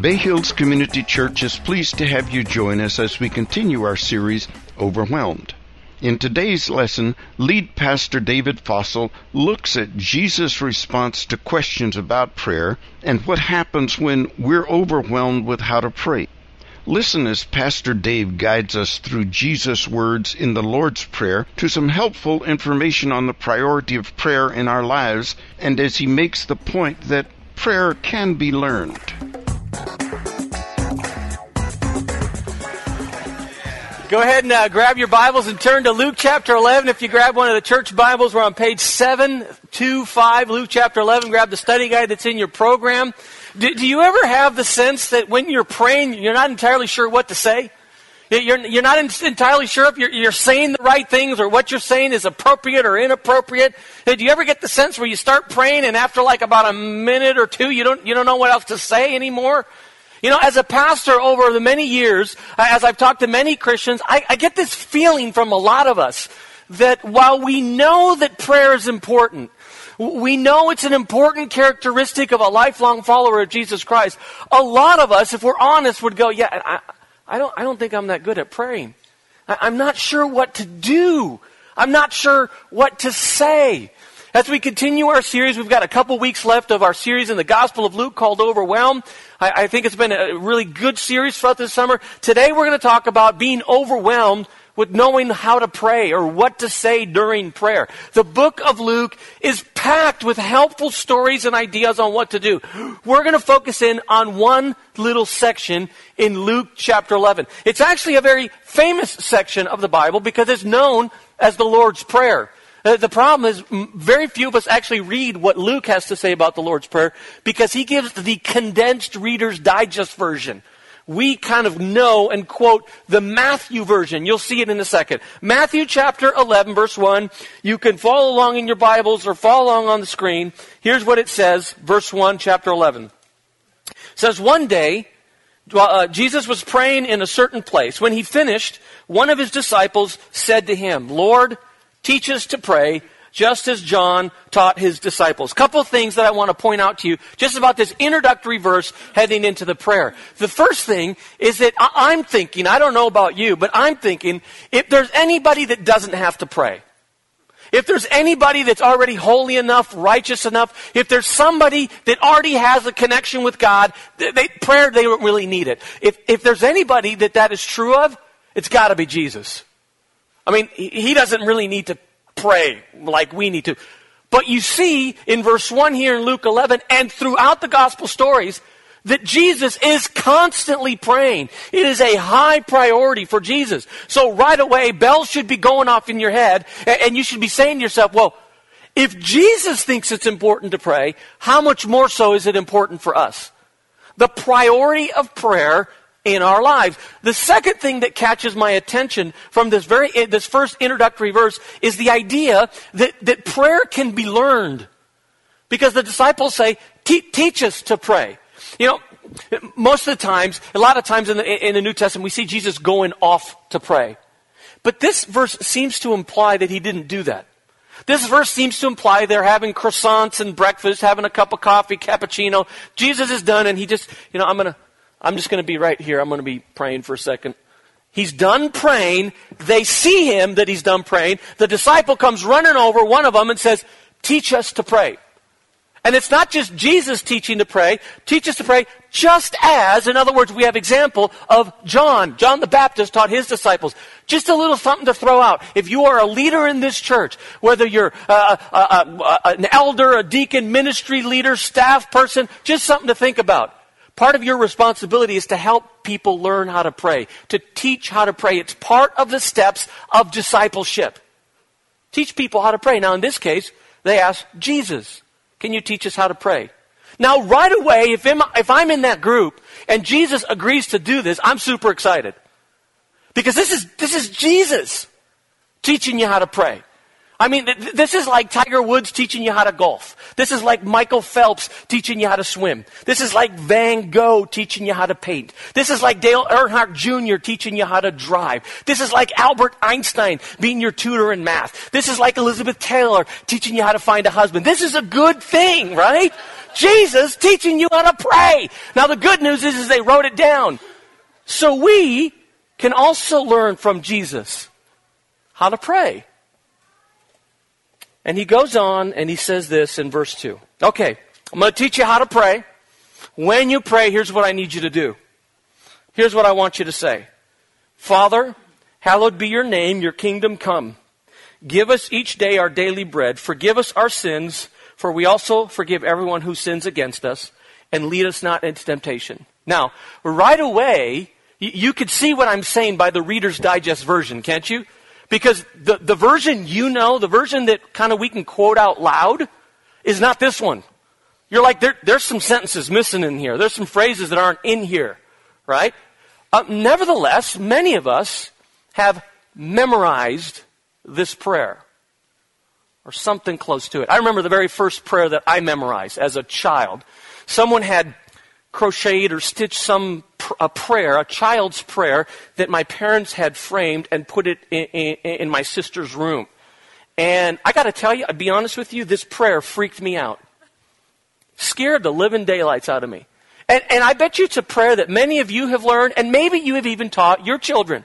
Bay Hills Community Church is pleased to have you join us as we continue our series, Overwhelmed. In today's lesson, lead pastor David Fossil looks at Jesus' response to questions about prayer and what happens when we're overwhelmed with how to pray. Listen as Pastor Dave guides us through Jesus' words in the Lord's Prayer to some helpful information on the priority of prayer in our lives and as he makes the point that prayer can be learned. Go ahead and uh, grab your Bibles and turn to Luke chapter 11. If you grab one of the church Bibles, we're on page 725, Luke chapter 11. Grab the study guide that's in your program. Do, do, you ever have the sense that when you're praying, you're not entirely sure what to say? You're, you're not entirely sure if you're, you're saying the right things or what you're saying is appropriate or inappropriate. Do you ever get the sense where you start praying and after like about a minute or two, you don't, you don't know what else to say anymore? You know, as a pastor over the many years, uh, as I've talked to many Christians, I, I, get this feeling from a lot of us that while we know that prayer is important, we know it's an important characteristic of a lifelong follower of Jesus Christ, a lot of us, if we're honest, would go, yeah, I, I don't, I don't think I'm that good at praying. I, I'm not sure what to do. I'm not sure what to say. As we continue our series, we've got a couple weeks left of our series in the Gospel of Luke called Overwhelmed. I, I think it's been a really good series throughout this summer. Today we're going to talk about being overwhelmed with knowing how to pray or what to say during prayer. The book of Luke is packed with helpful stories and ideas on what to do. We're going to focus in on one little section in Luke chapter 11. It's actually a very famous section of the Bible because it's known as the Lord's Prayer. Uh, the problem is, very few of us actually read what Luke has to say about the Lord's Prayer because he gives the condensed Reader's Digest version. We kind of know and quote the Matthew version. You'll see it in a second. Matthew chapter 11, verse 1. You can follow along in your Bibles or follow along on the screen. Here's what it says, verse 1, chapter 11. It says, One day, uh, Jesus was praying in a certain place. When he finished, one of his disciples said to him, Lord, Teach us to pray just as John taught his disciples. Couple things that I want to point out to you just about this introductory verse heading into the prayer. The first thing is that I'm thinking, I don't know about you, but I'm thinking if there's anybody that doesn't have to pray, if there's anybody that's already holy enough, righteous enough, if there's somebody that already has a connection with God, they, prayer, they don't really need it. If, if there's anybody that that is true of, it's got to be Jesus. I mean, he doesn't really need to pray like we need to. But you see in verse 1 here in Luke 11 and throughout the gospel stories that Jesus is constantly praying. It is a high priority for Jesus. So right away, bells should be going off in your head and you should be saying to yourself, well, if Jesus thinks it's important to pray, how much more so is it important for us? The priority of prayer in our lives. The second thing that catches my attention from this very eh, this first introductory verse is the idea that, that prayer can be learned. Because the disciples say, teach us to pray. You know, most of the times, a lot of times in the, in the New Testament, we see Jesus going off to pray. But this verse seems to imply that he didn't do that. This verse seems to imply they're having croissants and breakfast, having a cup of coffee, cappuccino. Jesus is done and he just, you know, I'm going to I'm just going to be right here. I'm going to be praying for a second. He's done praying. They see him that he's done praying. The disciple comes running over, one of them, and says, Teach us to pray. And it's not just Jesus teaching to pray, teach us to pray just as, in other words, we have example of John. John the Baptist taught his disciples. Just a little something to throw out. If you are a leader in this church, whether you're uh, uh, uh, an elder, a deacon, ministry leader, staff person, just something to think about. Part of your responsibility is to help people learn how to pray, to teach how to pray. It's part of the steps of discipleship. Teach people how to pray. Now, in this case, they ask Jesus, Can you teach us how to pray? Now, right away, if I'm, if I'm in that group and Jesus agrees to do this, I'm super excited. Because this is, this is Jesus teaching you how to pray. I mean, th- this is like Tiger Woods teaching you how to golf. This is like Michael Phelps teaching you how to swim. This is like Van Gogh teaching you how to paint. This is like Dale Earnhardt Jr. teaching you how to drive. This is like Albert Einstein being your tutor in math. This is like Elizabeth Taylor teaching you how to find a husband. This is a good thing, right? Jesus teaching you how to pray. Now the good news is, is they wrote it down. So we can also learn from Jesus how to pray. And he goes on and he says this in verse 2. Okay, I'm going to teach you how to pray. When you pray, here's what I need you to do. Here's what I want you to say Father, hallowed be your name, your kingdom come. Give us each day our daily bread. Forgive us our sins, for we also forgive everyone who sins against us, and lead us not into temptation. Now, right away, you could see what I'm saying by the Reader's Digest version, can't you? Because the, the version you know, the version that kind of we can quote out loud, is not this one. You're like, there, there's some sentences missing in here. There's some phrases that aren't in here, right? Uh, nevertheless, many of us have memorized this prayer or something close to it. I remember the very first prayer that I memorized as a child. Someone had crocheted or stitched some pr- a prayer, a child's prayer that my parents had framed and put it in, in, in my sister's room. And I got to tell you, I'll be honest with you, this prayer freaked me out. Scared the living daylights out of me. And, and I bet you it's a prayer that many of you have learned, and maybe you have even taught your children.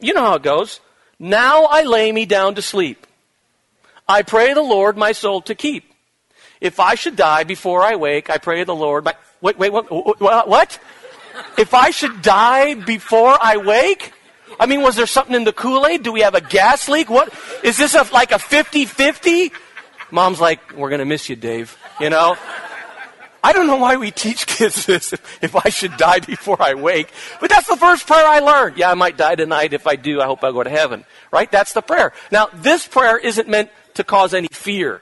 You know how it goes. Now I lay me down to sleep. I pray the Lord my soul to keep. If I should die before I wake, I pray the Lord my. Wait, wait, what? What? If I should die before I wake? I mean, was there something in the Kool Aid? Do we have a gas leak? What? Is this a, like a 50 50? Mom's like, we're going to miss you, Dave. You know? I don't know why we teach kids this if, if, I should die before I wake. But that's the first prayer I learned. Yeah, I might die tonight. If I do, I hope I go to heaven. Right? That's the prayer. Now, this prayer isn't meant to cause any fear.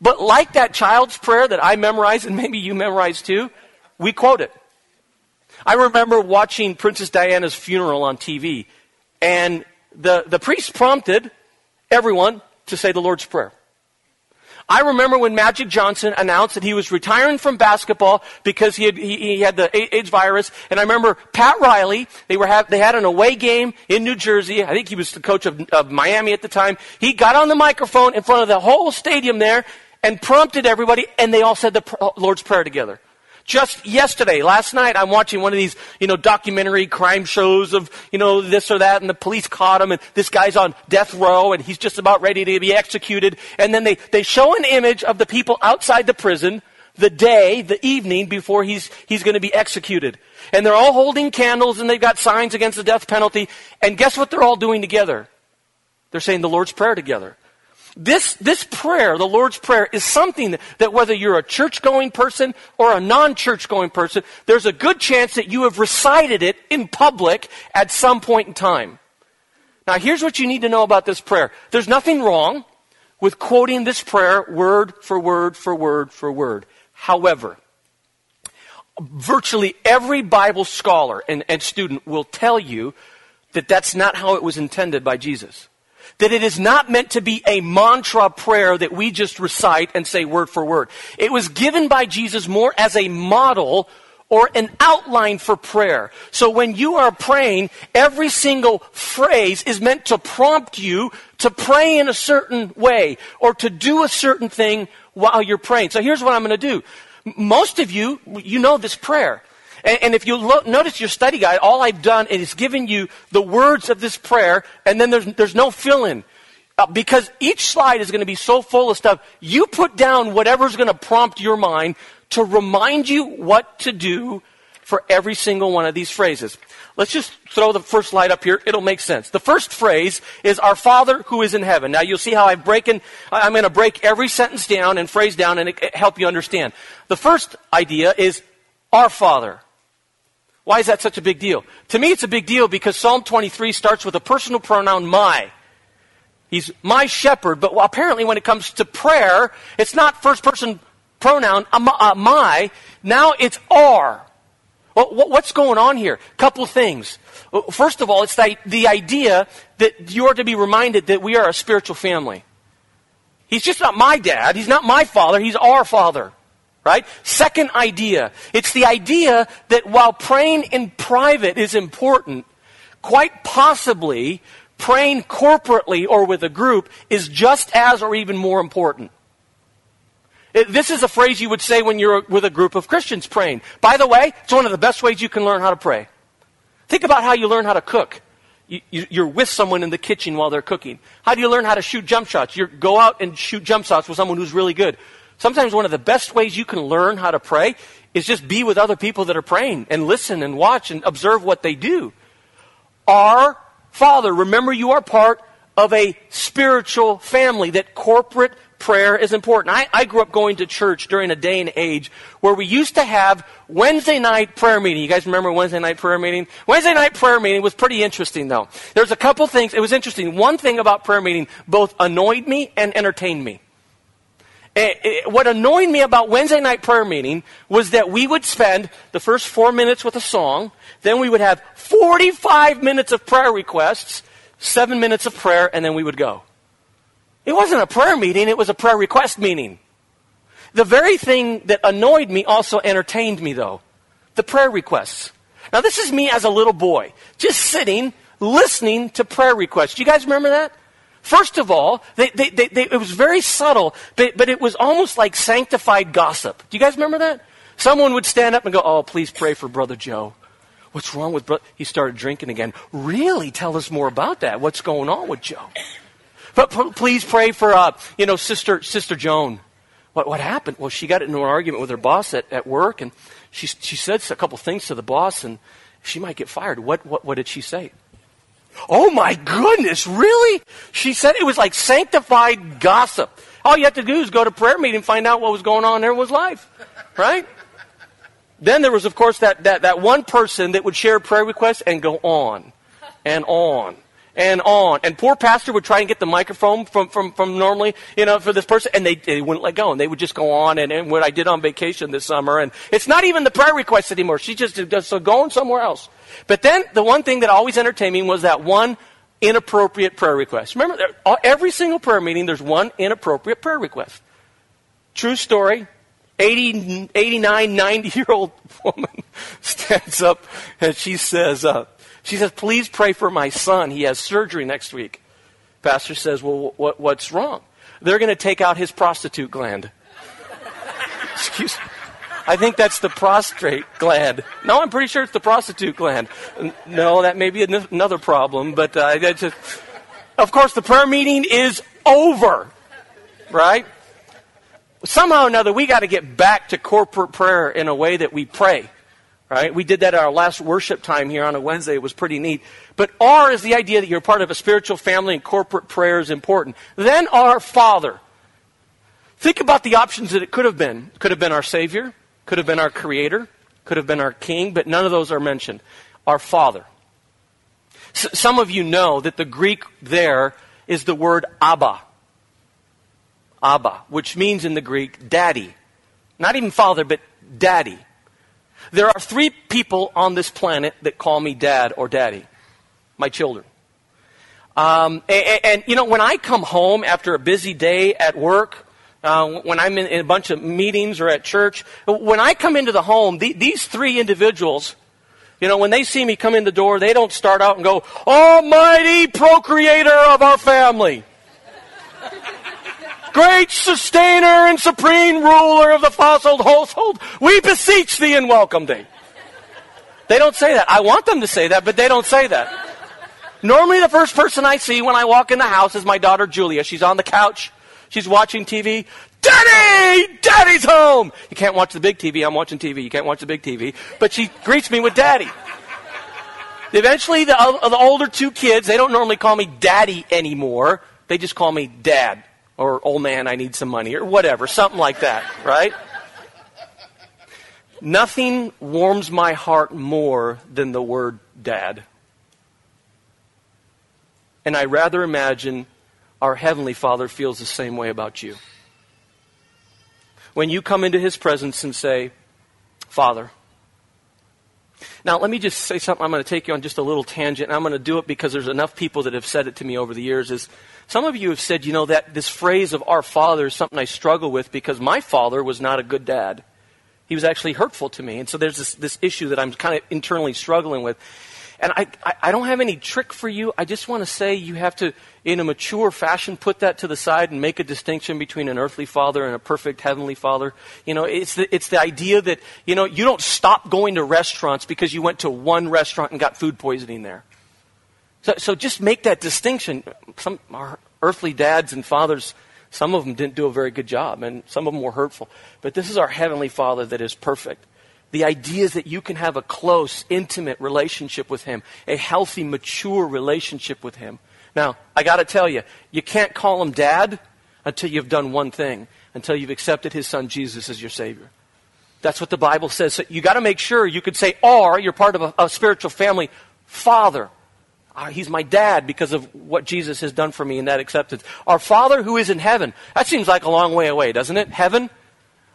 But like that child's prayer that I memorized, and maybe you memorized too, we quote it. I remember watching Princess Diana's funeral on TV, and the, the priest prompted everyone to say the Lord's Prayer. I remember when Magic Johnson announced that he was retiring from basketball because he had, he, he had the AIDS virus. And I remember Pat Riley, they, were have, they had an away game in New Jersey. I think he was the coach of, of Miami at the time. He got on the microphone in front of the whole stadium there and prompted everybody, and they all said the Lord's Prayer together. Just yesterday, last night, I'm watching one of these, you know, documentary crime shows of, you know, this or that, and the police caught him, and this guy's on death row, and he's just about ready to be executed. And then they, they show an image of the people outside the prison the day, the evening before he's, he's going to be executed. And they're all holding candles, and they've got signs against the death penalty. And guess what they're all doing together? They're saying the Lord's Prayer together. This, this prayer, the Lord's Prayer, is something that, whether you're a church going person or a non church going person, there's a good chance that you have recited it in public at some point in time. Now, here's what you need to know about this prayer there's nothing wrong with quoting this prayer word for word for word for word. However, virtually every Bible scholar and, and student will tell you that that's not how it was intended by Jesus that it is not meant to be a mantra prayer that we just recite and say word for word. It was given by Jesus more as a model or an outline for prayer. So when you are praying, every single phrase is meant to prompt you to pray in a certain way or to do a certain thing while you're praying. So here's what I'm going to do. Most of you, you know this prayer. And, and if you notice your study guide, all I've done is given you the words of this prayer, and then there's, there's no fill in. Uh, because each slide is going to be so full of stuff, you put down whatever's going to prompt your mind to remind you what to do for every single one of these phrases. Let's just throw the first slide up here. It'll make sense. The first phrase is our Father who is in heaven. Now you'll see how I've breaking, I'm going to break every sentence down and phrase down and help you understand. The first idea is our Father. Why is that such a big deal? To me, it's a big deal because Psalm 23 starts with a personal pronoun, my. He's my shepherd, but apparently when it comes to prayer, it's not first person pronoun, my. Now it's our. what's going on here? Couple things. First of all, it's the idea that you are to be reminded that we are a spiritual family. He's just not my dad. He's not my father. He's our father. Right? Second idea. It's the idea that while praying in private is important, quite possibly praying corporately or with a group is just as or even more important. This is a phrase you would say when you're with a group of Christians praying. By the way, it's one of the best ways you can learn how to pray. Think about how you learn how to cook. You, are with someone in the kitchen while they're cooking. How do you learn how to shoot jump shots? You go out and shoot jump shots with someone who's really good. Sometimes one of the best ways you can learn how to pray is just be with other people that are praying and listen and watch and observe what they do. Our Father, remember you are part of a spiritual family, that corporate prayer is important. I, I, grew up going to church during a day and age where we used to have Wednesday night prayer meeting. You guys remember Wednesday night prayer meeting? Wednesday night prayer meeting was pretty interesting though. There's a couple things. It was interesting. One thing about prayer meeting both annoyed me and entertained me. It, eh, it, eh, what annoyed me about Wednesday night prayer meeting was that we would spend the first four minutes with a song, then we would have 45 minutes of prayer requests, seven minutes of prayer, and then we would go. It wasn't a prayer meeting, it was a prayer request meeting. The very thing that annoyed me also entertained me, though the prayer requests. Now, this is me as a little boy, just sitting, listening to prayer requests. Do you guys remember that? First of all, they, they, they, it was very subtle, but, but it was almost like sanctified gossip. Do you guys remember that? Someone would stand up and go, Oh, please pray for Brother Joe. What's wrong with brother? He started drinking again. Really? Tell us more about that. What's going on with Joe? But p- please pray for, uh, you know, Sister, Sister Joan. What, what happened? Well, she got into an argument with her boss at, at work, and she, she said a couple things to the boss, and she might get fired. What, what, what did she say? Oh my goodness, really? She said it was like sanctified gossip. All you have to do is go to prayer meeting and find out what was going on in everyone's life. Right? Then there was, of course, that, that, that one person that would share prayer requests and go on and on and on. And poor pastor would try and get the microphone from, from, from normally, you know, for this person, and they, they wouldn't let go. And they would just go on. And, and what I did on vacation this summer, and it's not even the prayer request anymore. She just does so going somewhere else. But then the one thing that always entertained me was that one inappropriate prayer request. Remember, every single prayer meeting, there's one inappropriate prayer request. True story. 80, 89, 90 year old woman stands up and she says, uh, she says, please pray for my son. He has surgery next week. Pastor says, well, what, what's wrong? They're going to take out his prostitute gland. Excuse me. I think that's the prostrate gland. No, I'm pretty sure it's the prostitute gland. No, that may be another problem, but uh, just, of course, the prayer meeting is over, right? Somehow or another, we got to get back to corporate prayer in a way that we pray. Right? We did that at our last worship time here on a Wednesday. It was pretty neat. But R is the idea that you're part of a spiritual family and corporate prayer is important. Then our Father. Think about the options that it could have been. Could have been our Savior, could have been our Creator, could have been our King, but none of those are mentioned. Our Father. S- some of you know that the Greek there is the word Abba. Abba, which means in the Greek daddy. Not even father, but daddy. There are three people on this planet that call me dad or daddy my children. Um, and, and, you know, when I come home after a busy day at work, uh, when I'm in, in, a bunch of meetings or at church, when I come into the home, the, these three individuals, you know, when they see me come in the door, they don't start out and go, Almighty procreator of our family great sustainer and supreme ruler of the fossil household, we beseech thee and welcome thee. They don't say that. I want them to say that, but they don't say that. Normally, the first person I see when I walk in the house is my daughter Julia. She's on the couch. She's watching TV. Daddy! Daddy's home! You can't watch the big TV. I'm watching TV. You can't watch the big TV. But she greets me with Daddy. Eventually, the, uh, the older two kids, they don't normally call me Daddy anymore. They just call me Dad or old man, I need some money, or whatever, something like that, right? Nothing warms my heart more than the word dad. And I rather imagine our Heavenly Father feels the same way about you. When you come into His presence and say, Father, Now, let me just say something. I'm going to take you on just a little tangent, and I'm going to do it because there's enough people that have said it to me over the years. Is some of you have said, you know, that this phrase of our father is something I struggle with because my father was not a good dad. He was actually hurtful to me. And so there's this, this issue that I'm kind of internally struggling with. And I, I, I don't have any trick for you. I just want to say you have to, in a mature fashion, put that to the side and make a distinction between an earthly father and a perfect heavenly father. You know, it's the, it's the idea that, you know, you don't stop going to restaurants because you went to one restaurant and got food poisoning there. So, so just make that distinction. Some our earthly dads and fathers, some of them didn't do a very good job, and some of them were hurtful. But this is our heavenly Father that is perfect. The idea is that you can have a close, intimate relationship with Him, a healthy, mature relationship with Him. Now, I got to tell you, you can't call Him Dad until you've done one thing, until you've accepted His Son Jesus as your Savior. That's what the Bible says. So you got to make sure you could say, or you're part of a, a spiritual family, Father. Uh, he's my dad because of what Jesus has done for me in that acceptance. Our Father who is in heaven. That seems like a long way away, doesn't it? Heaven?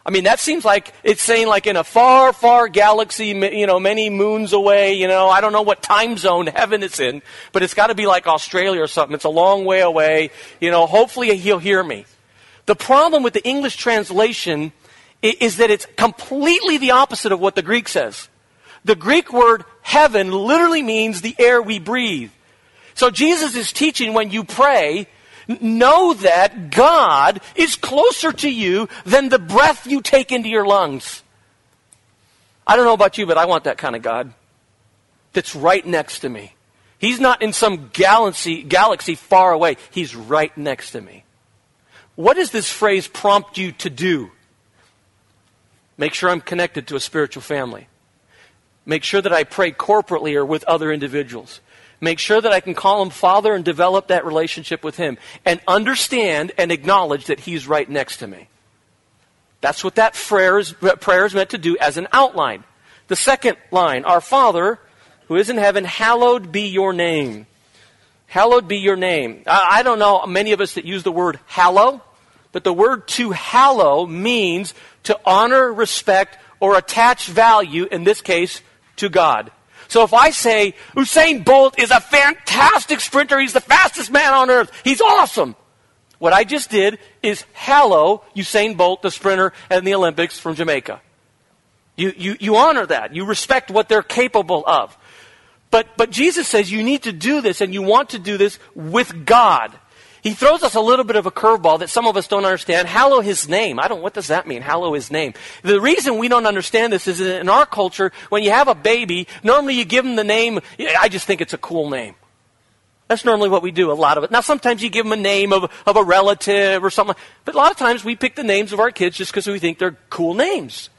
I mean, that seems like it's saying like in a far, far galaxy, you know, many moons away, you know, I don't know what time zone heaven it's in, but it's got to be like Australia or something. It's a long way away. You know, hopefully he'll hear me. The problem with the English translation is that it's completely the opposite of what the Greek says. The Greek word heaven literally means the air we breathe. So Jesus is teaching when you pray, know that God is closer to you than the breath you take into your lungs. I don't know about you, but I want that kind of God that's right next to me. He's not in some galaxy, galaxy far away. He's right next to me. What does this phrase prompt you to do? Make sure I'm connected to a spiritual family. Make sure that I pray corporately or with other individuals. Make sure that I can call him Father and develop that relationship with him and understand and acknowledge that he's right next to me. That's what that prayer is, prayer is meant to do as an outline. The second line, Our Father who is in heaven, hallowed be your name. Hallowed be your name. I, I don't know many of us that use the word hallow, but the word to hallow means to honor, respect, or attach value, in this case, to God. So if I say Usain Bolt is a fantastic sprinter, he's the fastest man on earth, he's awesome. What I just did is hallow Usain Bolt, the sprinter and the Olympics from Jamaica. You, you, you honor that. You respect what they're capable of. But, but Jesus says you need to do this and you want to do this with God. He throws us a little bit of a curveball that some of us don't understand. Hallow his name. I don't, what does that mean? Hallow his name. The reason we don't understand this is in our culture, when you have a baby, normally you give them the name, I just think it's a cool name. That's normally what we do, a lot of it. Now, sometimes you give them a name of, of a relative or something, but a lot of times we pick the names of our kids just because we think they're cool names.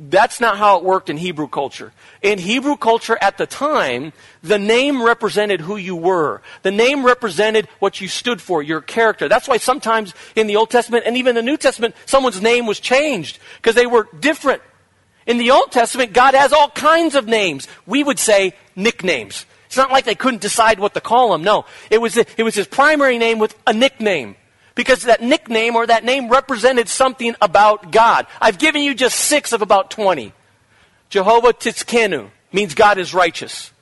That's not how it worked in Hebrew culture. In Hebrew culture at the time, the name represented who you were. The name represented what you stood for, your character. That's why sometimes in the Old Testament and even the New Testament, someone's name was changed because they were different. In the Old Testament, God has all kinds of names. We would say nicknames. It's not like they couldn't decide what to call him. No. It was, it was his primary name with a nickname because that nickname or that name represented something about God. I've given you just six of about 20. Jehovah Tzidkenu means God is righteous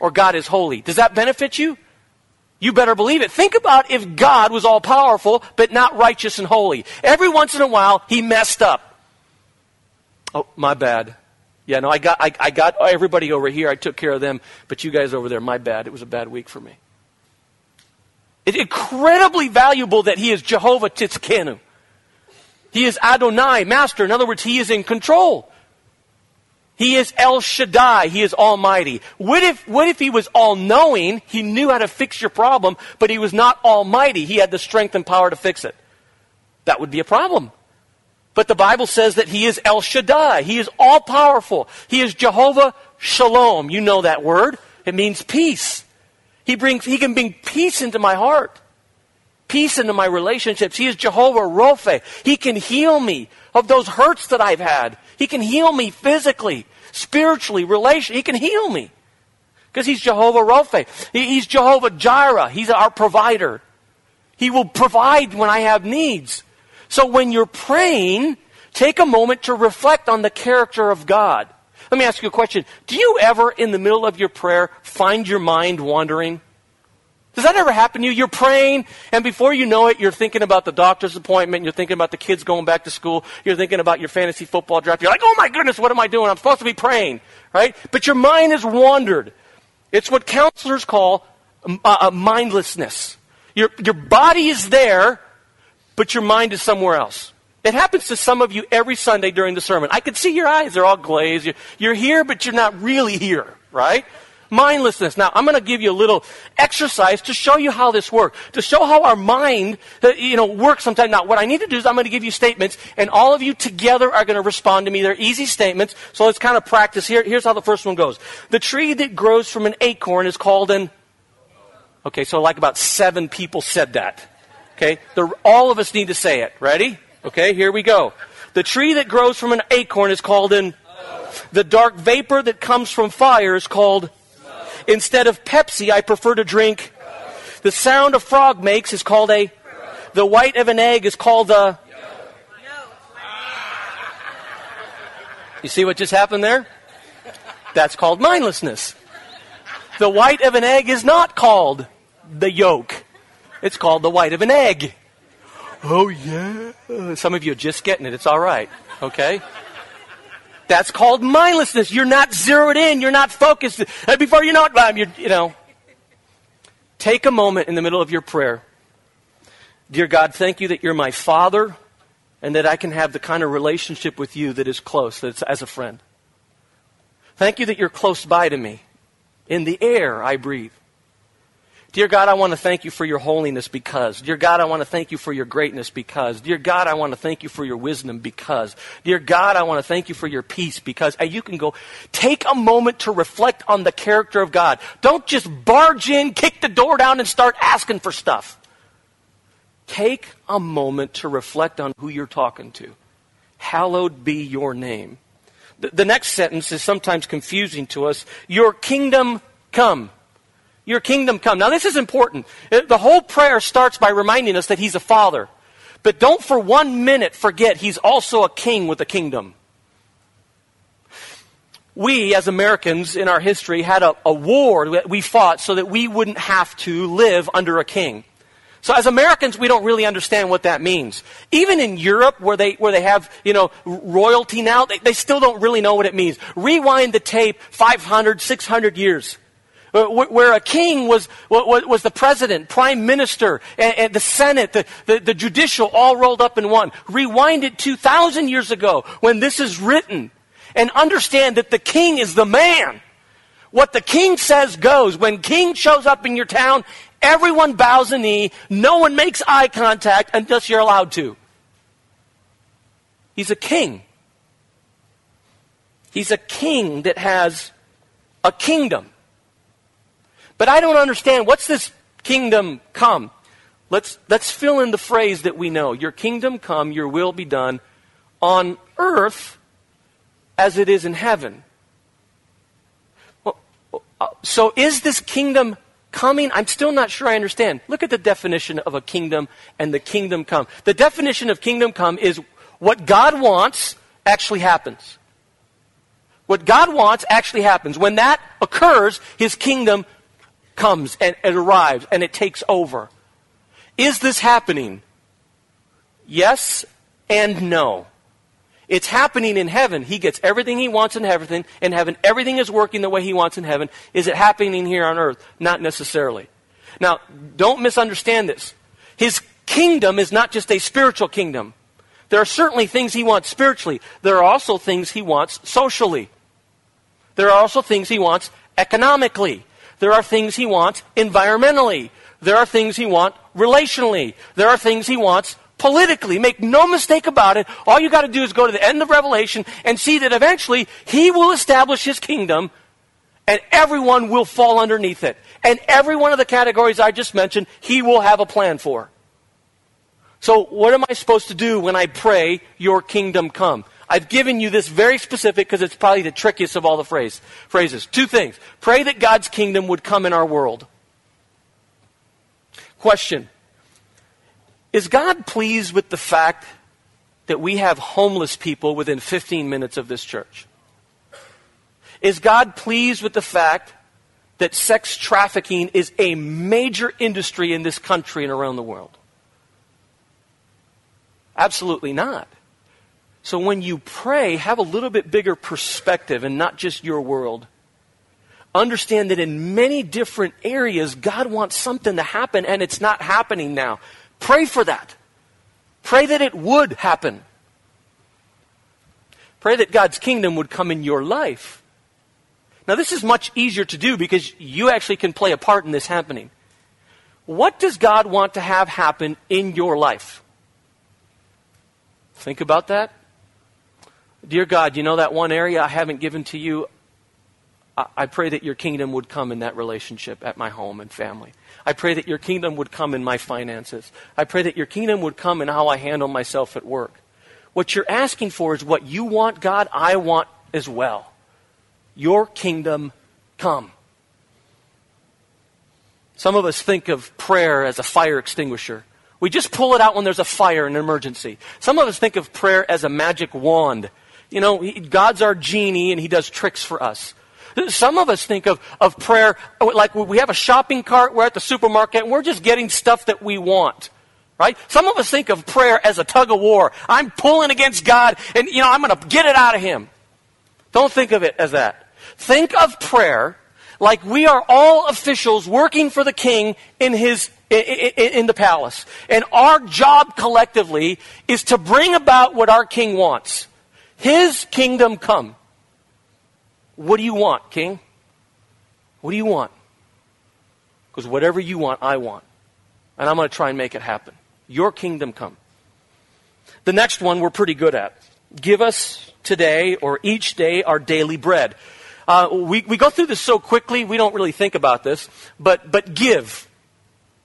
or God is holy. Does that benefit you? You better believe it. Think about if God was all powerful but not righteous and holy. Every once in a while, he messed up. Oh, my bad. Yeah, no, I got, I, I got everybody over here. I took care of them, but you guys over there, my bad. It was a bad week for me. It's incredibly valuable that he is Jehovah Tzidkenu. He is Adonai, master. In other words, he is in control. He is El Shaddai. He is almighty. What if, what if he was all knowing? He knew how to fix your problem, but he was not almighty. He had the strength and power to fix it. That would be a problem. But the Bible says that he is El Shaddai. He is all powerful. He is Jehovah Shalom. You know that word. It means peace. He brings, he can bring peace into my heart. Peace into my relationships. He is Jehovah Rophe. He can heal me of those hurts that I've had. He can heal me physically, spiritually, relationally. He can heal me. Because he's Jehovah Rophe. He's Jehovah Jireh. He's our provider. He will provide when I have needs. So when you're praying, take a moment to reflect on the character of God. Let me ask you a question. Do you ever, in the middle of your prayer, find your mind wandering? Does that ever happen to you? You're praying, and before you know it, you're thinking about the doctor's appointment, you're thinking about the kids going back to school, you're thinking about your fantasy football draft. You're like, oh my goodness, what am I doing? I'm supposed to be praying, right? But your mind has wandered. It's what counselors call uh, uh, mindlessness. Your, your body is there, but your mind is somewhere else. It happens to some of you every Sunday during the sermon. I can see your eyes, they're all glazed. You're, here, but you're not really here, right? Mindlessness. Now, I'm going to give you a little exercise to show you how this works, to show how our mind, uh, you know, works sometimes. Now, what I need to do is I'm going to give you statements, and all of you together are going to respond to me. They're easy statements, so let's kind of practice here. Here's how the first one goes. The tree that grows from an acorn is called an. Okay, so like about seven people said that. Okay, all of us need to say it. Ready? Okay, here we go. The tree that grows from an acorn is called an. The dark vapor that comes from fire is called Instead of Pepsi, I prefer to drink. The sound a frog makes is called a. The white of an egg is called the. You see what just happened there? That's called mindlessness. The white of an egg is not called the yolk. It's called the white of an egg. Oh, yeah. Some of you are just getting it. It's all right. Okay? That's called mindlessness. You're not zeroed in. You're not focused. Before you know it, you're, you know. Take a moment in the middle of your prayer. Dear God, thank you that you're my Father and that I can have the kind of relationship with you that is close, that's as a friend. Thank you that you're close by to me. In the air I breathe. Dear God, I want to thank you for your holiness because. Dear God, I want to thank you for your greatness because. Dear God, I want to thank you for your wisdom because. Dear God, I want to thank you for your peace because. And you can go, take a moment to reflect on the character of God. Don't just barge in, kick the door down, and start asking for stuff. Take a moment to reflect on who you're talking to. Hallowed be your name. The, the next sentence is sometimes confusing to us. Your kingdom come. Your kingdom come. Now, this is important. Uh, the whole prayer starts by reminding us that He's a Father. But don't for one minute forget He's also a king with a kingdom. We, as Americans in our history, had a, a war that we fought so that we wouldn't have to live under a king. So as Americans, we don't really understand what that means. Even in Europe, where they, where they have, you know, royalty now, they, they still don't really know what it means. Rewind the tape 500, 600 years Uh, where a king was, was the president, prime minister, and, the Senate, the, the, the judicial, all rolled up in one. Rewind it 2,000 years ago when this is written and understand that the king is the man. What the king says goes. When king shows up in your town, everyone bows a knee. No one makes eye contact unless you're allowed to. He's a king. He's a king that has a kingdom. But I don't understand. What's this kingdom come? Let's, let's fill in the phrase that we know. Your kingdom come, your will be done on earth as it is in heaven. Uh, so is this kingdom coming? I'm still not sure I understand. Look at the definition of a kingdom and the kingdom come. The definition of kingdom come is what God wants actually happens. What God wants actually happens. When that occurs, his kingdom comes and it arrives and it takes over. Is this happening? Yes and no. It's happening in heaven. He gets everything he wants in heaven. In heaven, everything is working the way he wants in heaven. Is it happening here on earth? Not necessarily. Now, don't misunderstand this. His kingdom is not just a spiritual kingdom. There are certainly things he wants spiritually. There are also things he wants socially. There are also things he wants economically. There are things he wants environmentally. There are things he wants relationally. There are things he wants politically. Make no mistake about it. All you got to do is go to the end of Revelation and see that eventually he will establish his kingdom and everyone will fall underneath it. And every one of the categories I just mentioned, he will have a plan for. So, what am I supposed to do when I pray, Your kingdom come? I've given you this very specific because it's probably the trickiest of all the phrase, phrases. Two things. Pray that God's kingdom would come in our world. Question Is God pleased with the fact that we have homeless people within 15 minutes of this church? Is God pleased with the fact that sex trafficking is a major industry in this country and around the world? Absolutely not. So when you pray, have a little bit bigger perspective and not just your world. Understand that in many different areas, God wants something to happen and it's not happening now. Pray for that. Pray that it would happen. Pray that God's kingdom would come in your life. Now, this is much easier to do because you actually can play a part in this happening. What does God want to have happen in your life? Think about that. Dear God, you know that one area I haven't given to you? I pray that your kingdom would come in that relationship at my home and family. I pray that your kingdom would come in my finances. I pray that your kingdom would come in how I handle myself at work. What you're asking for is what you want, God, I want as well. Your kingdom come. Some of us think of prayer as a fire extinguisher. We just pull it out when there's a fire, in an emergency. Some of us think of prayer as a magic wand. You know, God's our genie and he does tricks for us. Some of us think of, of prayer oh, like we have a shopping cart, we're at the supermarket, and we're just getting stuff that we want. Right? Some of us think of prayer as a tug of war. I'm pulling against God, and you know, I'm gonna get it out of him. Don't think of it as that. Think of prayer like we are all officials working for the king in his in the palace. And our job collectively is to bring about what our king wants. His kingdom come. What do you want, king? What do you want? Because whatever you want, I want. And I'm going to try and make it happen. Your kingdom come. The next one we're pretty good at. Give us today or each day our daily bread. Uh, we, we go through this so quickly, we don't really think about this, but, but give.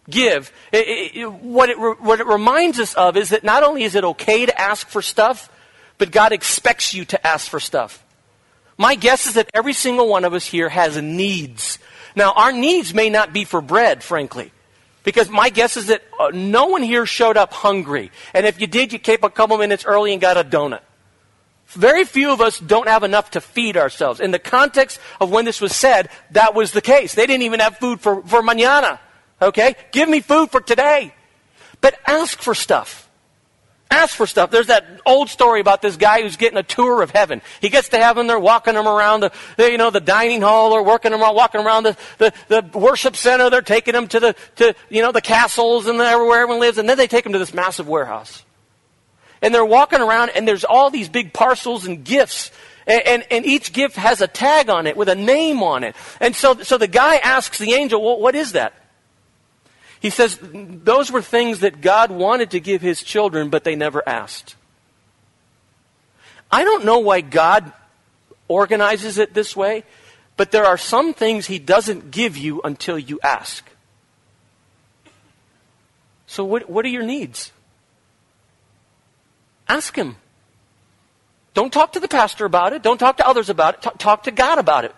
Give. It, it, what, it, what it reminds us of is that not only is it okay to ask for stuff, but God expects you to ask for stuff. My guess is that every single one of us here has needs. Now, our needs may not be for bread, frankly. Because my guess is that uh, no one here showed up hungry. And if you did, you came a couple minutes early and got a donut. Very few of us don't have enough to feed ourselves. In the context of when this was said, that was the case. They didn't even have food for, for mañana. Okay? Give me food for today. But ask for stuff. Ask for stuff. There's that old story about this guy who's getting a tour of heaven. He gets to heaven, they're walking him around the, you know, the dining hall, or working him around, walking around the, the, the worship center, they're taking him to the, to, you know, the castles and everywhere everyone lives, and then they take him to this massive warehouse. And they're walking around, and there's all these big parcels and gifts. And, and, and, each gift has a tag on it with a name on it. And so, so the guy asks the angel, well, what is that? He says, those were things that God wanted to give his children, but they never asked. I don't know why God organizes it this way, but there are some things he doesn't give you until you ask. So, what, what are your needs? Ask him. Don't talk to the pastor about it. Don't talk to others about it. Talk, talk to God about it.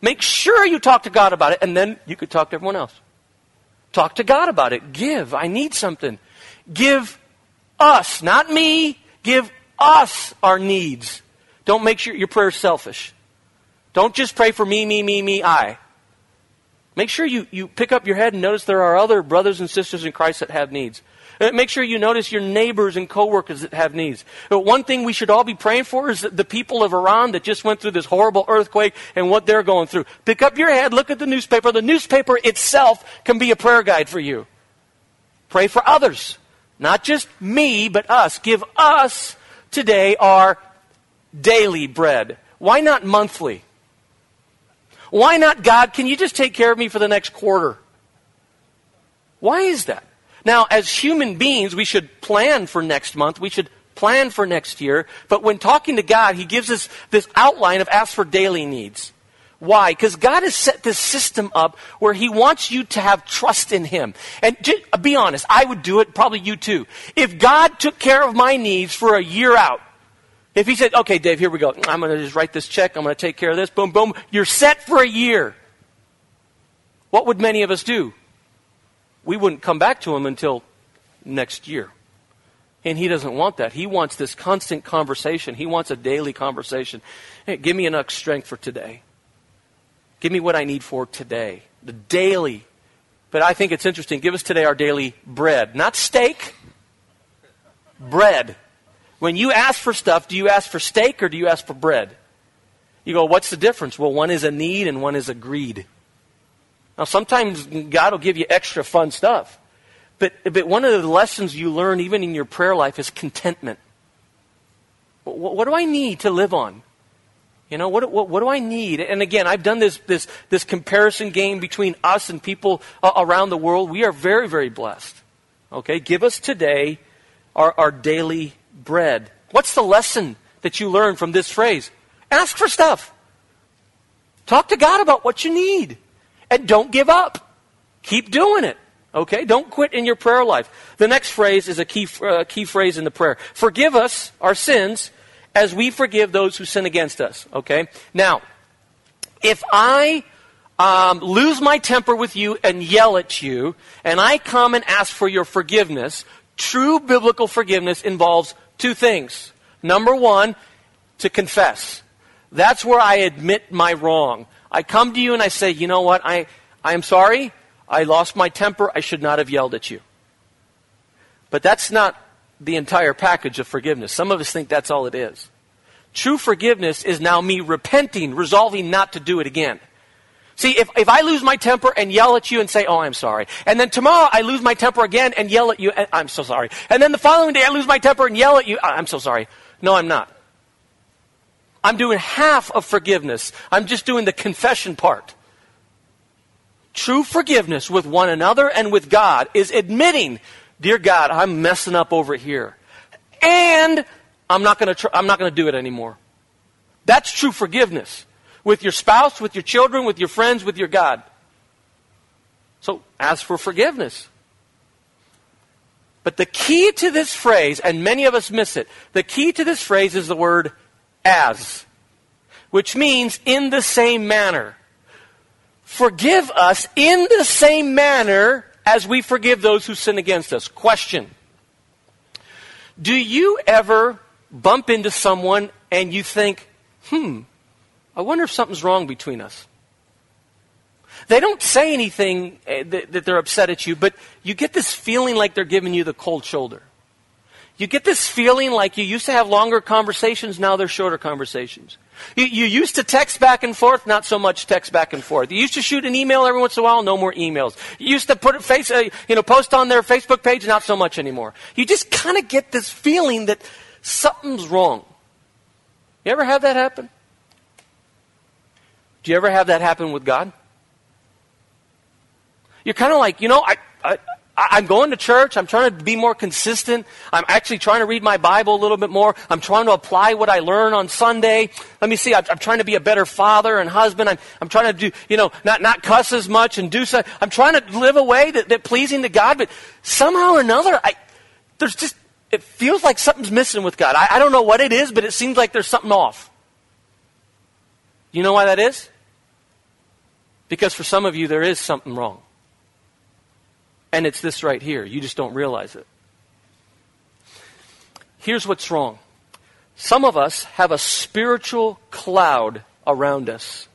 Make sure you talk to God about it, and then you could talk to everyone else. Talk to God about it. Give. I need something. Give us, not me, give us our needs. Don't make sure your prayer selfish. Don't just pray for me, me, me, me, I. Make sure you, you pick up your head and notice there are other brothers and sisters in Christ that have needs. Uh, make sure you notice your neighbors and coworkers that have needs. Uh, one thing we should all be praying for is the people of Iran that just went through this horrible earthquake and what they're going through. Pick up your head, look at the newspaper. The newspaper itself can be a prayer guide for you. Pray for others. Not just me, but us. Give us today our daily bread. Why not monthly? Why not, God, can you just take care of me for the next quarter? Why is that? Now, as human beings, we should plan for next month. We should plan for next year. But when talking to God, He gives us this outline of ask for daily needs. Why? Because God has set this system up where He wants you to have trust in Him. And just, be honest, I would do it, probably you too. If God took care of my needs for a year out, if He said, okay, Dave, here we go. I'm going to just write this check. I'm going to take care of this. Boom, boom. You're set for a year. What would many of us do? We wouldn't come back to him until next year. And he doesn't want that. He wants this constant conversation. He wants a daily conversation. Hey, give me enough strength for today. Give me what I need for today. The daily. But I think it's interesting. Give us today our daily bread. Not steak, bread. When you ask for stuff, do you ask for steak or do you ask for bread? You go, what's the difference? Well, one is a need and one is a greed. Now, sometimes God will give you extra fun stuff. But, but one of the lessons you learn, even in your prayer life, is contentment. What, what do I need to live on? You know, what, what, what, do I need? And again, I've done this, this, this comparison game between us and people uh, around the world. We are very, very blessed. Okay? Give us today our, our daily bread. What's the lesson that you learn from this phrase? Ask for stuff. Talk to God about what you need. And don't give up. Keep doing it. Okay? Don't quit in your prayer life. The next phrase is a key, uh, key phrase in the prayer. Forgive us our sins as we forgive those who sin against us. Okay? Now, if I um, lose my temper with you and yell at you, and I come and ask for your forgiveness, true biblical forgiveness involves two things. Number one, to confess. That's where I admit my wrong. I come to you and I say, you know what, I, I am sorry. I lost my temper. I should not have yelled at you. But that's not the entire package of forgiveness. Some of us think that's all it is. True forgiveness is now me repenting, resolving not to do it again. See, if, if I lose my temper and yell at you and say, oh, I'm sorry, and then tomorrow I lose my temper again and yell at you, I'm so sorry, and then the following day I lose my temper and yell at you, I'm so sorry. No, I'm not. I'm doing half of forgiveness. I'm just doing the confession part. True forgiveness with one another and with God is admitting, dear God, I'm messing up over here. And I'm not going to tr- I'm not going to do it anymore. That's true forgiveness with your spouse, with your children, with your friends, with your God. So, ask for forgiveness. But the key to this phrase, and many of us miss it, the key to this phrase is the word as, which means in the same manner. Forgive us in the same manner as we forgive those who sin against us. Question Do you ever bump into someone and you think, hmm, I wonder if something's wrong between us? They don't say anything eh, that, that they're upset at you, but you get this feeling like they're giving you the cold shoulder. You get this feeling like you used to have longer conversations, now they're shorter conversations. You, you, used to text back and forth, not so much text back and forth. You used to shoot an email every once in a while, no more emails. You used to put a face, uh, you know, post on their Facebook page, not so much anymore. You just kind of get this feeling that something's wrong. You ever have that happen? Do you ever have that happen with God? You're kind of like, you know, I, I, I'm going to church. I'm trying to be more consistent. I'm actually trying to read my Bible a little bit more. I'm trying to apply what I learn on Sunday. Let me see. I'm, I'm trying to be a better father and husband. I'm, I'm trying to do, you know, not, not cuss as much and do so. I'm trying to live a way that, that pleasing to God, but somehow or another, I, there's just, it feels like something's missing with God. I, I don't know what it is, but it seems like there's something off. You know why that is? Because for some of you, there is something wrong. And it's this right here. You just don't realize it. Here's what's wrong some of us have a spiritual cloud around us,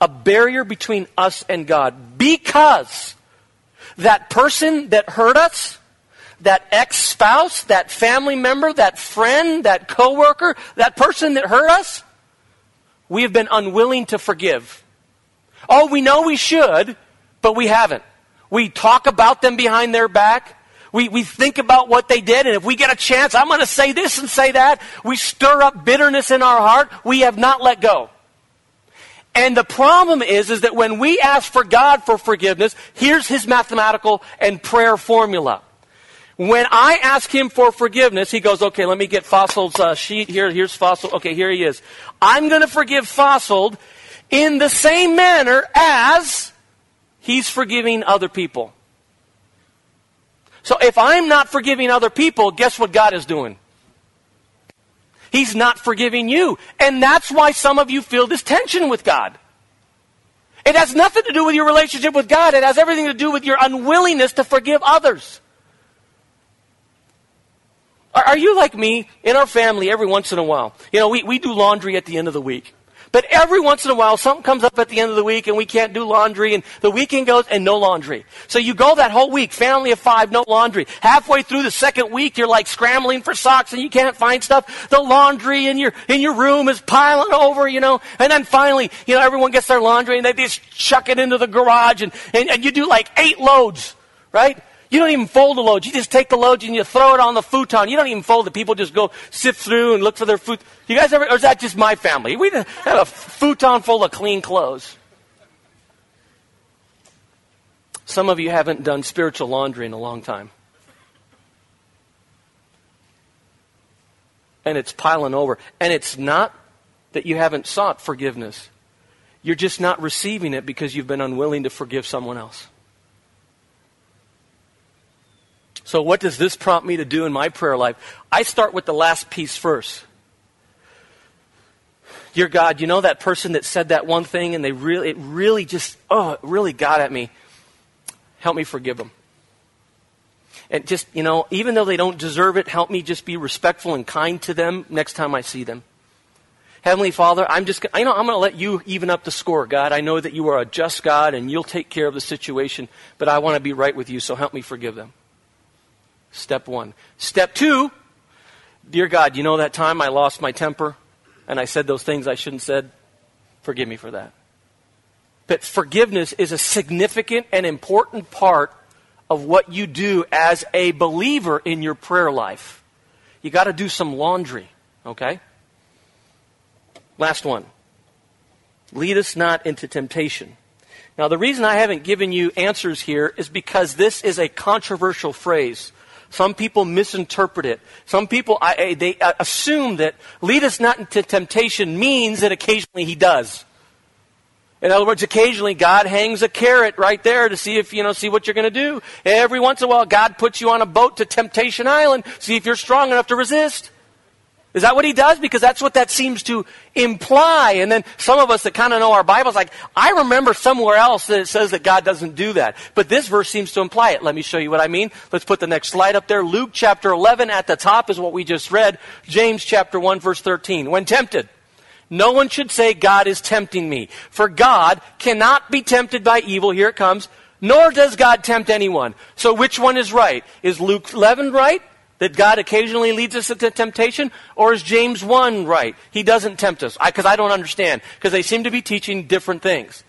a barrier between us and God, because that person that hurt us, that ex spouse, that family member, that friend, that coworker, that person that hurt us, we have been unwilling to forgive. Oh, we know we should, but we haven't. We talk about them behind their back. We, we think about what they did, and if we get a chance, I'm going to say this and say that. We stir up bitterness in our heart. We have not let go. And the problem is, is that when we ask for God for forgiveness, here's his mathematical and prayer formula. When I ask him for forgiveness, he goes, okay, let me get Fossil's uh, sheet here. Here's Fossil. Okay, here he is. I'm going to forgive Fossil in the same manner as He's forgiving other people. So if I'm not forgiving other people, guess what God is doing? He's not forgiving you. And that's why some of you feel this tension with God. It has nothing to do with your relationship with God. It has everything to do with your unwillingness to forgive others. Are, you like me? In our family, every once in a while, you know, we, we do laundry at the end of the week. But every once in a while, something comes up at the end of the week and we can't do laundry and the weekend goes and no laundry. So you go that whole week, family of five, no laundry. Halfway through the second week, you're like scrambling for socks and you can't find stuff. The laundry in your, in your room is piling over, you know. And then finally, you know, everyone gets their laundry and they just chuck it into the garage and, and, and you do like eight loads, right? You don't even fold the loads. You just take the loads and you throw it on the futon. You don't even fold it. People just go sift through and look for their food. You guys ever, or is that just my family? We have a futon full of clean clothes. Some of you haven't done spiritual laundry in a long time. And it's piling over. And it's not that you haven't sought forgiveness. You're just not receiving it because you've been unwilling to forgive someone else. So, what does this prompt me to do in my prayer life? I start with the last piece first. Dear God, you know that person that said that one thing and they really, it really just, oh, it really got at me. Help me forgive them. And just, you know, even though they don't deserve it, help me just be respectful and kind to them next time I see them. Heavenly Father, I'm just, I know I'm going to let you even up the score, God. I know that you are a just God and you'll take care of the situation, but I want to be right with you, so help me forgive them. Step one. Step two, dear God, you know that time I lost my temper and I said those things I shouldn't said? Forgive me for that. But forgiveness is a significant and important part of what you do as a believer in your prayer life. You got to do some laundry, okay? Last one. Lead us not into temptation. Now, the reason I haven't given you answers here is because this is a controversial phrase. Some people misinterpret it. Some people I, they uh, assume that lead us not into temptation means that occasionally he does. In other words, occasionally God hangs a carrot right there to see if, you know, see what you're going to do. Every once in a while, God puts you on a boat to Temptation Island, see if you're strong enough to resist. Is that what he does? Because that's what that seems to imply. And then some of us that kind of know our Bibles, like, I remember somewhere else that it says that God doesn't do that. But this verse seems to imply it. Let me show you what I mean. Let's put the next slide up there. Luke chapter 11 at the top is what we just read. James chapter 1 verse 13. When tempted, no one should say, God is tempting me. For God cannot be tempted by evil. Here it comes. Nor does God tempt anyone. So which one is right? Is Luke 11 right? That God occasionally leads us into temptation? Or is James 1 right? He doesn't tempt us. Because I, I, don't understand. Because they seem to be teaching different things.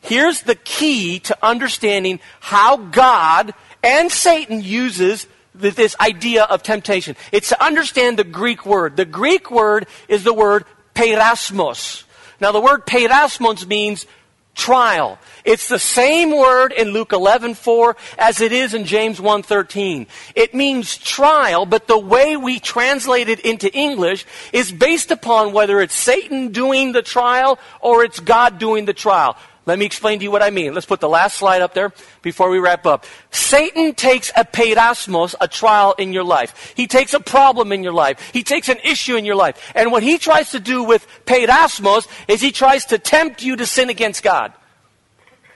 Here's the key to understanding how God and Satan uses this idea of temptation. It's to understand the Greek word. The Greek word is the word peirasmos. Now the word peirasmos means trial. It's the same word in Luke 11:4 as it is in James 1:13. It means trial, but the way we translate it into English is based upon whether it's Satan doing the trial or it's God doing the trial. Let me explain to you what I mean. Let's put the last slide up there before we wrap up. Satan takes a peirasmos, a trial in your life. He takes a problem in your life. He takes an issue in your life. And what he tries to do with peirasmos is he tries to tempt you to sin against God.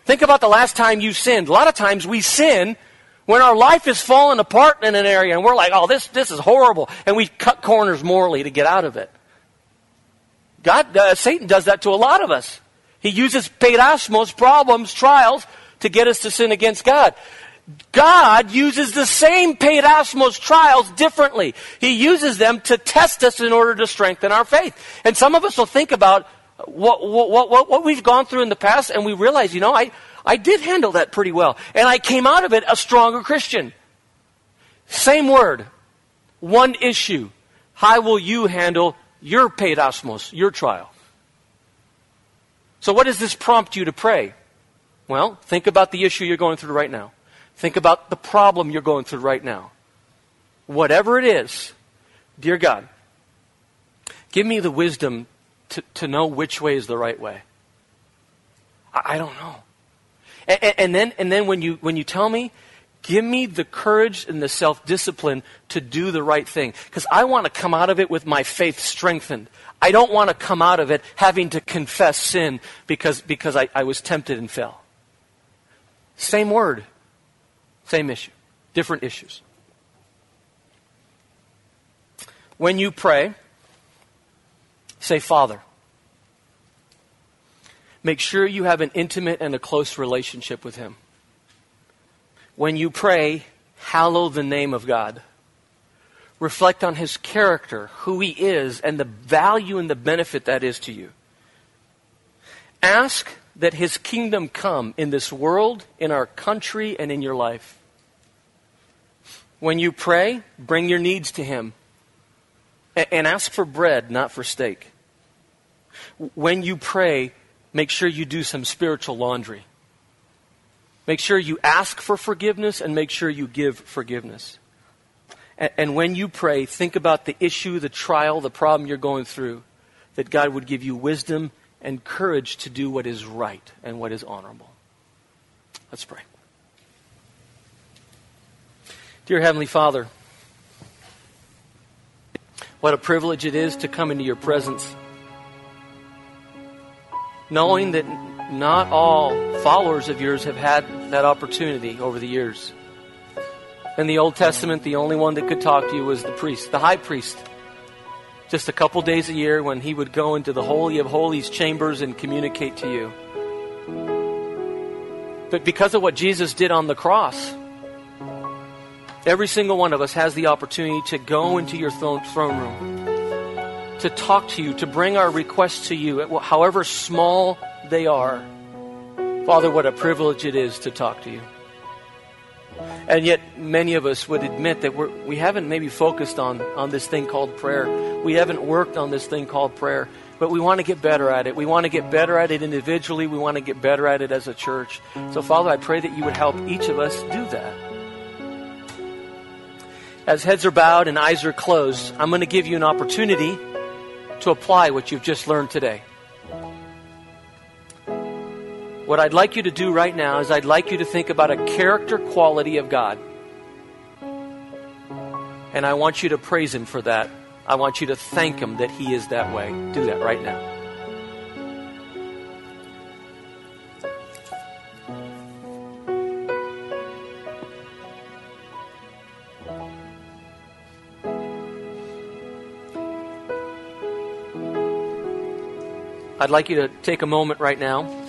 Think about the last time you sinned. A lot of times we sin when our life is falling apart in an area and we're like, oh, this, this is horrible. And we cut corners morally to get out of it. God, uh, Satan does that to a lot of us. He uses peirasmos, problems, trials, to get us to sin against God. God uses the same peirasmos trials differently. He uses them to test us in order to strengthen our faith. And some of us will think about, what, what, what, what we've gone through in the past, and we realize, you know, I, I did handle that pretty well. And I came out of it a stronger Christian. Same word, one issue. How will you handle your peirasmos, your trial? So, what does this prompt you to pray? Well, think about the issue you're going through right now. Think about the problem you're going through right now. Whatever it is, dear God, give me the wisdom to, to know which way is the right way? I, I don't know. And, and, then, and then when, you, when you tell me, give me the courage and the self discipline to do the right thing. Because I want to come out of it with my faith strengthened. I don't want to come out of it having to confess sin because, because I, I was tempted and fell. Same word, same issue, different issues. When you pray, say, Father. Make sure you have an intimate and a close relationship with Him. When you pray, hallow the name of God. Reflect on His character, who He is, and the value and the benefit that is to you. Ask that His kingdom come in this world, in our country, and in your life. When you pray, bring your needs to Him and ask for bread, not for steak. When you pray, make sure you do some spiritual laundry. Make sure you ask for forgiveness and make sure you give forgiveness. And when you pray, think about the issue, the trial, the problem you're going through, that God would give you wisdom and courage to do what is right and what is honorable. Let's pray. Dear Heavenly Father, what a privilege it is to come into your presence. Knowing that not all followers of yours have had that opportunity over the years. In the Old Testament, the only one that could talk to you was the priest, the high priest. Just a couple days a year when he would go into the Holy of Holies chambers and communicate to you. But because of what Jesus did on the cross, every single one of us has the opportunity to go into your throne room, to talk to you, to bring our requests to you, however small they are. Father, what a privilege it is to talk to you. And yet, many of us would admit that we're, we haven't maybe focused on, on this thing called prayer. We haven't worked on this thing called prayer, but we want to get better at it. We want to get better at it individually. We want to get better at it as a church. So, Father, I pray that you would help each of us do that. As heads are bowed and eyes are closed, I'm going to give you an opportunity to apply what you've just learned today. What I'd like you to do right now is I'd like you to think about a character quality of God. And I want you to praise Him for that. I want you to thank Him that He is that way. Do that right now. I'd like you to take a moment right now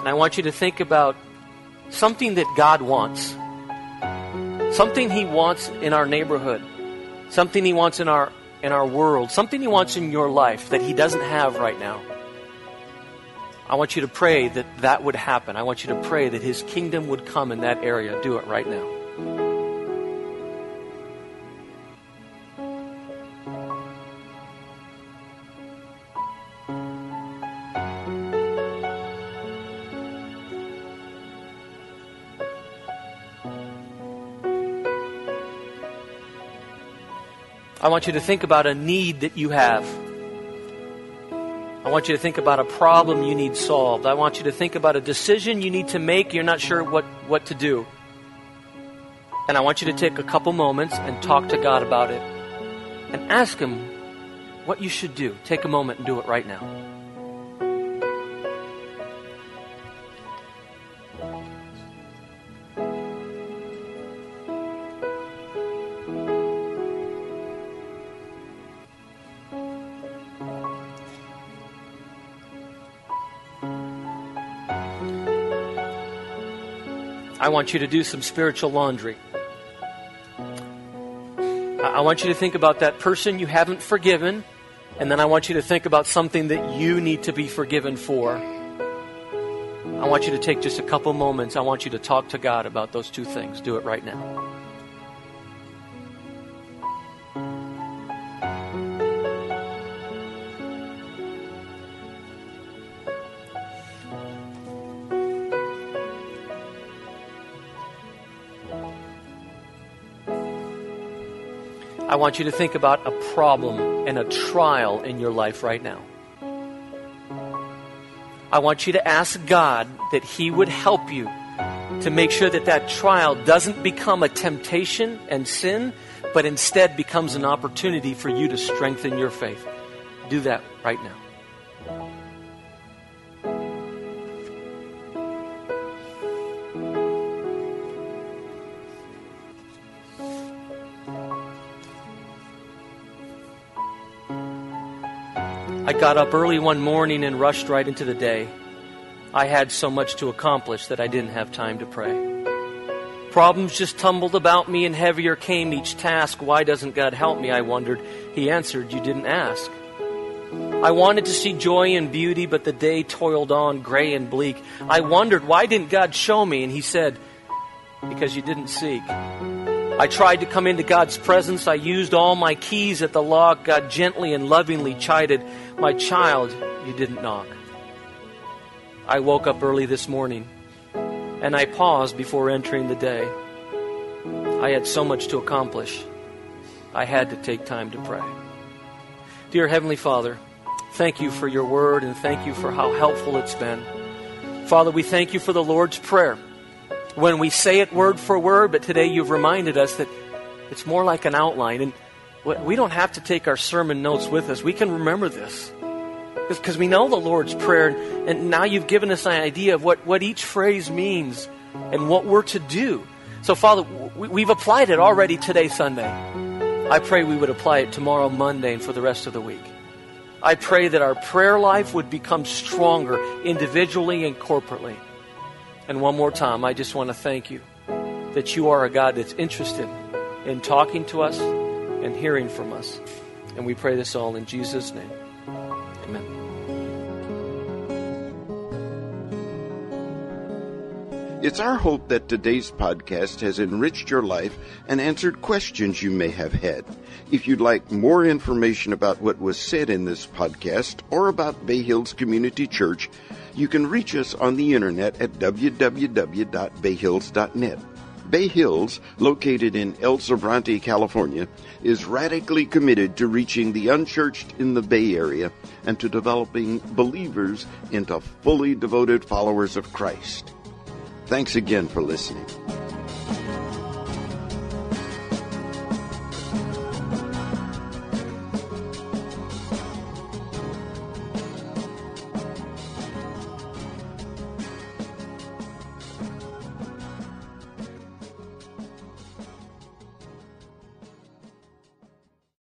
and I want you to think about something that God wants. Something He wants in our neighborhood. Something He wants in our, in our world. Something He wants in your life that He doesn't have right now. I want you to pray that that would happen. I want you to pray that His kingdom would come in that area. Do it right now. I want you to think about a need that you have. I want you to think about a problem you need solved. I want you to think about a decision you need to make. You're not sure what, what to do. And I want you to take a couple moments and talk to God about it. And ask Him what you should do. Take a moment and do it right now. Want you to do some spiritual laundry. I want you to think about that person you haven't forgiven, and then I want you to think about something that you need to be forgiven for. I want you to take just a couple moments. I want you to talk to God about those two things. Do it right now. Want you to think about a problem and a trial in your life right now. I want you to ask God that He would help you to make sure that that trial doesn't become a temptation and sin, but instead becomes an opportunity for you to strengthen your faith. Do that right now. Got up early one morning and rushed right into the day. I had so much to accomplish that I didn't have time to pray. Problems just tumbled about me and heavier came each task. Why doesn't God help me? I wondered. He answered, You didn't ask. I wanted to see joy and beauty, but the day toiled on, gray and bleak. I wondered, Why didn't God show me? And He said, Because you didn't seek. I tried to come into God's presence. I used all my keys at the lock. God gently and lovingly chided, My child, you didn't knock. I woke up early this morning and I paused before entering the day. I had so much to accomplish. I had to take time to pray. Dear Heavenly Father, thank you for your word and thank you for how helpful it's been. Father, we thank you for the Lord's Prayer. When we say it word for word, but today you've reminded us that it's more like an outline. And we don't have to take our sermon notes with us. We can remember this because we know the Lord's Prayer, and now you've given us an idea of what, what each phrase means and what we're to do. So, Father, we've applied it already today, Sunday. I pray we would apply it tomorrow, Monday, and for the rest of the week. I pray that our prayer life would become stronger individually and corporately. And one more time, I just want to thank you that you are a God that's interested in talking to us and hearing from us. And we pray this all in Jesus' name. Amen. It's our hope that today's podcast has enriched your life and answered questions you may have had. If you'd like more information about what was said in this podcast or about Bay Hills Community Church, you can reach us on the internet at www.bayhills.net. Bay Hills, located in El Sobrante, California, is radically committed to reaching the unchurched in the Bay Area and to developing believers into fully devoted followers of Christ. Thanks again for listening.